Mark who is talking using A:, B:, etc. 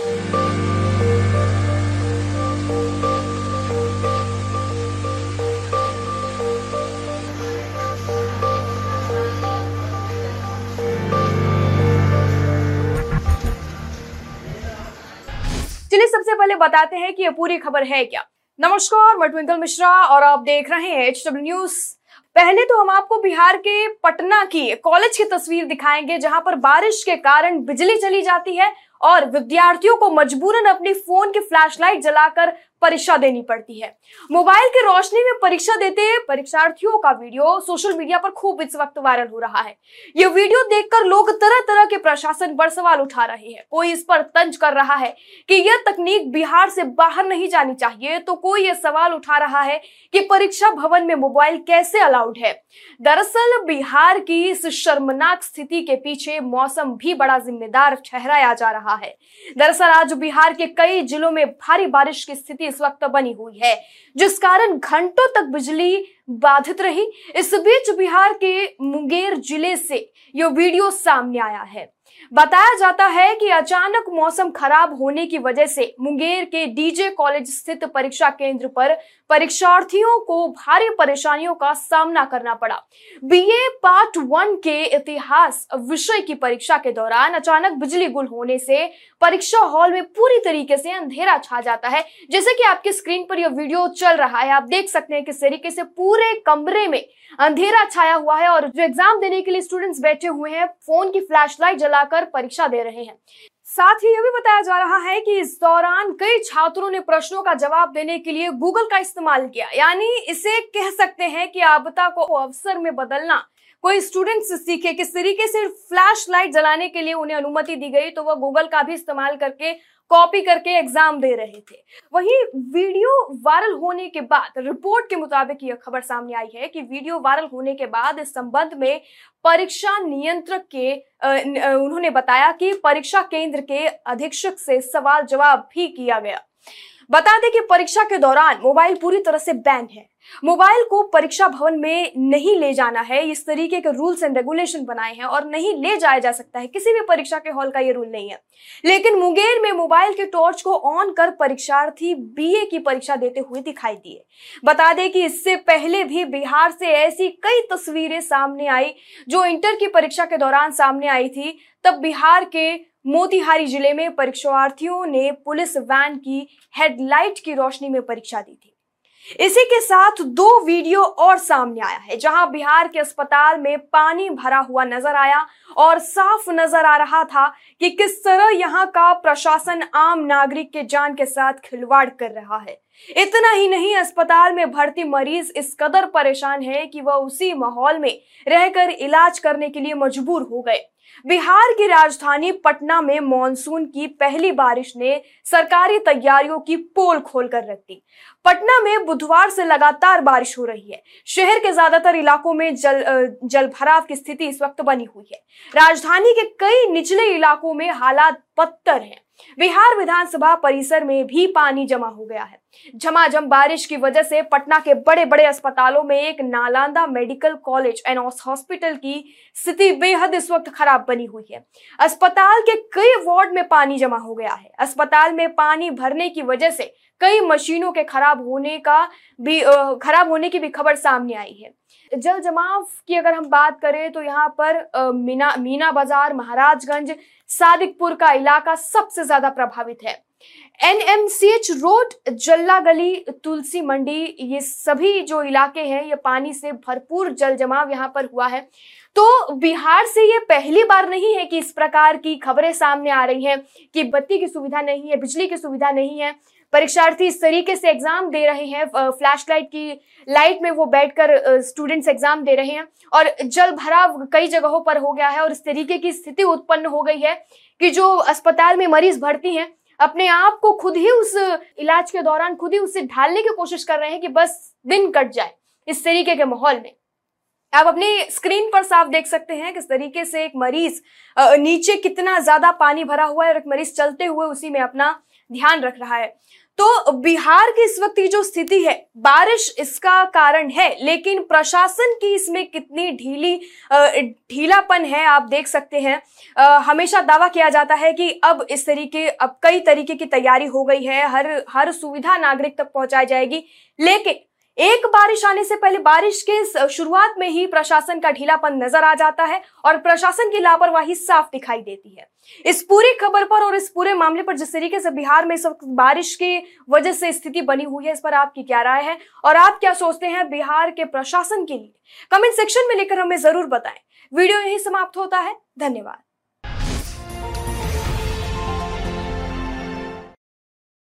A: चलिए सबसे पहले बताते हैं कि ये पूरी खबर है क्या। नमस्कार, मैं ट्विंकल मिश्रा और आप देख रहे हैं एच डब्ल्यू न्यूज़ पहले तो हम आपको बिहार के पटना की कॉलेज की तस्वीर दिखाएँगे, जहाँ पर बारिश के कारण बिजली चली जाती है और विद्यार्थियों को मजबूरन अपने फ़ोन की फ्लैशलाइट जलाकर परीक्षा देनी पड़ती है। मोबाइल की रोशनी में परीक्षा देते परीक्षार्थियों का वीडियो सोशल मीडिया पर खूब इस वक्त वायरल हो रहा है। ये वीडियो देखकर लोग तरह तरह के प्रशासन पर सवाल उठा रहे हैं। कोई इस पर तंज कर रहा है कि यह तकनीक बिहार से बाहर नहीं जानी चाहिए तो कोई यह सवाल उठा रहा है कि परीक्षा भवन में मोबाइल कैसे अलाउड है? दरअसल बिहार की इस शर्मनाक स्थिति के पीछे मौसम भी बड़ा जिम्मेदार ठहराया जा रहा है। दरअसल आज बिहार के कई जिलों में भारी बारिश की स्थिति इस वक्त बनी हुई है, जिस कारण घंटों तक बिजली बाधित रही। इस बीच बिहार के मुंगेर ज़िले से यह वीडियो सामने आया है। बताया जाता है कि अचानक मौसम खराब होने की वजह से मुंगेर के डीजे कॉलेज स्थित परीक्षा केंद्र पर परीक्षार्थियों को भारी परेशानियों का सामना करना पड़ा। बीए पार्ट वन के इतिहास विषय की परीक्षा के दौरान अचानक बिजली गुल होने से परीक्षा हॉल में पूरी तरीके से अंधेरा छा जाता है। जैसे कि आपकी स्क्रीन पर यह वीडियो चल रहा है, आप देख सकते हैं किस तरीके से पूरे कमरे में अंधेरा छाया हुआ है और जो एग्ज़ाम देने के लिए स्टूडेंट्स बैठे हुए हैं, फ़ोन की फ्लैशलाइट जलाकर परीक्षा दे रहे हैं। साथ ही यह भी बताया जा रहा है कि इस दौरान कई छात्रों ने प्रश्नों का जवाब देने के लिए गूगल का इस्तेमाल किया। यानी इसे कह सकते हैं कि आपदा को अवसर में बदलना। कोई स्टूडेंट सीखे, किस तरीके से फ्लैश लाइट जलाने के लिए उन्हें अनुमति दी गई तो वह गूगल का भी इस्तेमाल करके कॉपी करके एग्ज़ाम दे रहे थे। वही वीडियो वायरल होने के बाद रिपोर्ट के मुताबिक यह खबर सामने आई है कि वीडियो वायरल होने के बाद इस संबंध में परीक्षा नियंत्रक के उन्होंने बताया कि परीक्षा केंद्र के अधीक्षक से सवाल जवाब भी किया गया। बता दें कि परीक्षा के दौरान मोबाइल पूरी तरह से बैन है। मोबाइल को परीक्षा भवन में नहीं ले जाना है। इस तरीके के रूल्स एंड रेगुलेशन बनाए हैं और नहीं ले जाया जा सकता है। किसी भी परीक्षा के हॉल का ये रूल नहीं है। लेकिन मुंगेर में मोबाइल के टॉर्च को ऑन कर परीक्षार्थी बीए की परीक्षा देते हुए दिखाई दिए। बता दें कि इससे पहले भी बिहार से ऐसी कई तस्वीरें सामने आई, जो इंटर की परीक्षा के दौरान सामने आई थी। तब बिहार के मोतिहारी ज़िले में परीक्षार्थियों ने पुलिस वैन की हेडलाइट की रोशनी में परीक्षा दी थी। इसी के साथ दो वीडियो और सामने आया है, जहाँ बिहार के अस्पताल में पानी भरा हुआ नज़र आया और साफ़ नज़र आ रहा था कि किस तरह यहाँ का प्रशासन आम नागरिक के जान के साथ खिलवाड़ कर रहा है। इतना ही नहीं, अस्पताल में भर्ती मरीज़ इस कदर परेशान है कि वह उसी माहौल में रहकर इलाज करने के लिए मजबूर हो गए। बिहार की राजधानी पटना में मॉनसून की पहली बारिश ने सरकारी तैयारियों की पोल खोल कर रख दी। पटना में बुधवार से लगातार बारिश हो रही है। शहर के ज़्यादातर इलाकों में जल जल भराव की स्थिति इस वक्त बनी हुई है। राजधानी के कई निचले इलाकों में हालात बदतर हैं। बिहार विधानसभा परिसर में भी पानी जमा हो गया है। झमाझम बारिश की वजह से पटना के बड़े बड़े अस्पतालों में एक Nalanda medical college and hospital की स्थिति बेहद इस वक्त खराब बनी हुई है। अस्पताल के कई वार्ड में पानी जमा हो गया है। अस्पताल में पानी भरने की वजह से कई मशीनों के खराब होने का भी खराब होने की भी खबर सामने आई है। जल जमाव की अगर हम बात करें तो यहाँ पर मीना मीना बाज़ार, महाराजगंज, सादिकपुर का इलाका सबसे ज़्यादा प्रभावित है। एनएमसीएच रोड जल्ला गली तुलसी मंडी, ये सभी जो इलाके हैं, ये पानी से भरपूर जल जमाव यहाँ पर हुआ है। तो बिहार से ये पहली बार नहीं है कि इस प्रकार की खबरें सामने आ रही हैं कि बत्ती की सुविधा नहीं है, बिजली की सुविधा नहीं है। परीक्षार्थी इस तरीके से एग्ज़ाम दे रहे हैं फ्लैश लाइट की लाइट में वो बैठकर स्टूडेंट्स एग्ज़ाम दे रहे हैं और जल भराव कई जगहों पर हो गया है और इस तरीके की स्थिति उत्पन्न हो गई है कि जो अस्पताल में मरीज़ भर्ती हैं, अपने आप को खुद ही उस इलाज के दौरान खुद ही उससे ढालने की कोशिश कर रहे हैं कि बस दिन कट जाए इस तरीके के माहौल में। आप अपनी स्क्रीन पर साफ़ देख सकते हैं किस तरीके से एक मरीज़ नीचे कितना ज़्यादा पानी भरा हुआ है और एक मरीज़ चलते हुए उसी में अपना ध्यान रख रहा है। तो बिहार की इस वक्त की जो स्थिति है, बारिश इसका कारण है, लेकिन प्रशासन की इसमें कितनी ढीली ढीलापन है आप देख सकते हैं। हमेशा दावा किया जाता है कि अब इस तरीके, अब कई तरीके की तैयारी हो गई है, हर हर सुविधा नागरिक तक पहुंचाई जाएगी, लेकिन एक बारिश आने से पहले बारिश के शुरुआत में ही प्रशासन का ढीलापन नज़र आ जाता है और प्रशासन की लापरवाही साफ़ दिखाई देती है। इस पूरी खबर पर और इस पूरे मामले पर जिस तरीके से बिहार में इस वक्त बारिश की वजह से स्थिति बनी हुई है, इस पर आपकी क्या राय है और आप क्या सोचते हैं बिहार के प्रशासन के लिए? कमेंट सेक्शन में लेकर हमें ज़रूर बताएँ। वीडियो यही समाप्त होता है। धन्यवाद।